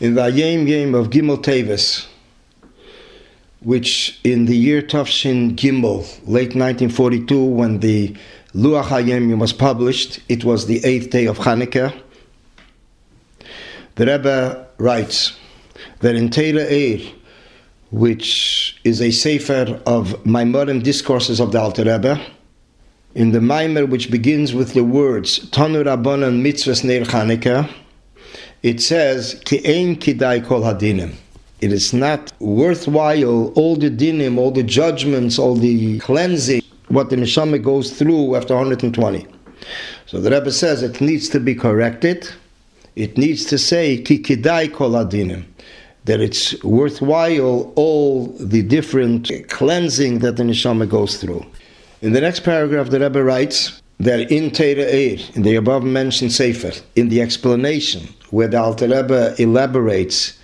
in the Yom Yom of Gimel Teves, which in the year Tafshin Gimel, late 1942, when the Luach HaYom was published, it was the eighth day of Hanukkah. The Rebbe writes that in Teira Eir, which is a sefer of Maimorim discourses of the Alter Rebbe, in the Maimer which begins with the words Tanu Rabbanan Mitzvas Neir Chanukah, it says Ki Ein Kol Hadinim. It is not worthwhile all the dinim, all the judgments, all the cleansing, what the neshama goes through after 120. So the Rebbe says it needs to be corrected. It needs to say Ki Kol that it's worthwhile all the different cleansing that the neshama goes through. In the next paragraph, the Rebbe writes that in Teira Eir, in the above mentioned Sefer, in the explanation where the Alter Rebbe elaborates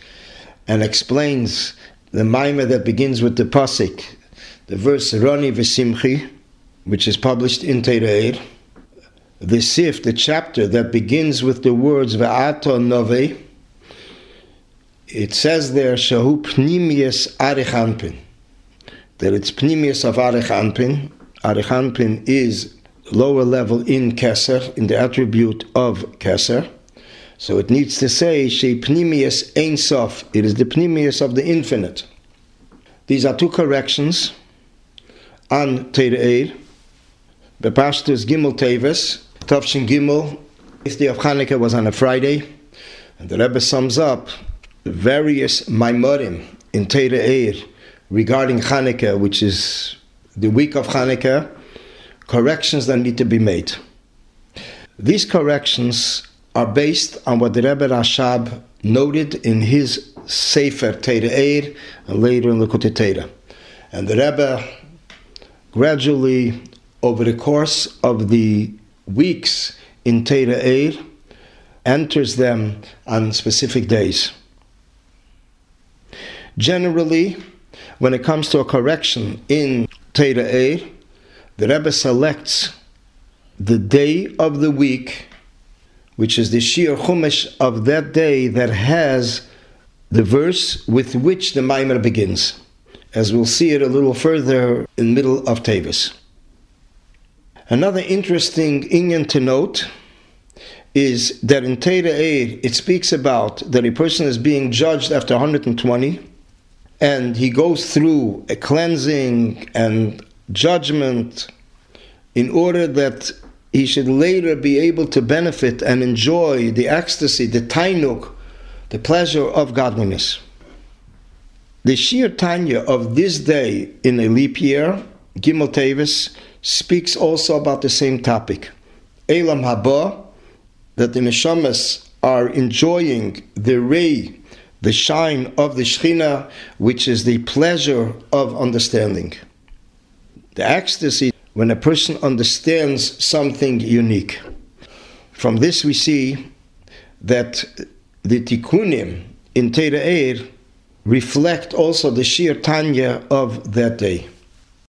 and explains the Maimah that begins with the Pasik, the verse Roni V'Simchi, which is published in Teira Eir, the Sif, the chapter that begins with the words V'ato Nove, it says there Shahu Pnimius Arich Anpin, that it's Pnimius of Arich Anpin, Arichanpin is lower level in Keser, in the attribute of Keser. So it needs to say She Pnimius Ein Sof. It is the Pnimius of the infinite. These are two corrections on Teir Eir. Bepashtus Gimel Teves, Tavshin Gimel. The day of Hanukkah was on a Friday, and the Rebbe sums up various Maimorim in Teir regarding Hanukkah, which is the week of Hanukkah, corrections that need to be made. These corrections are based on what the Rebbe Rashab noted in his Sefer Teira Eir and later in the Teira. And the Rebbe gradually, over the course of the weeks in Teira Eir, enters them on specific days. Generally, when it comes to a correction in Teira Eir, the Rebbe selects the day of the week, which is the Shiur Chumash of that day that has the verse with which the Maimer begins, as we'll see it a little further in the middle of Teves. Another interesting inyan to note is that in Teira Eir it speaks about that a person is being judged after 120 and he goes through a cleansing and judgment in order that he should later be able to benefit and enjoy the ecstasy, the tainuk, the pleasure of godliness. The Shiur Tanya of this day in a leap year, Gimel Teves, speaks also about the same topic. Olam Haba, that the Neshamas are enjoying the ray the shine of the Shechina, which is the pleasure of understanding. The ecstasy when a person understands something unique. From this, we see that the tikkunim in Teira Eir reflect also the Shiur Tanya of that day.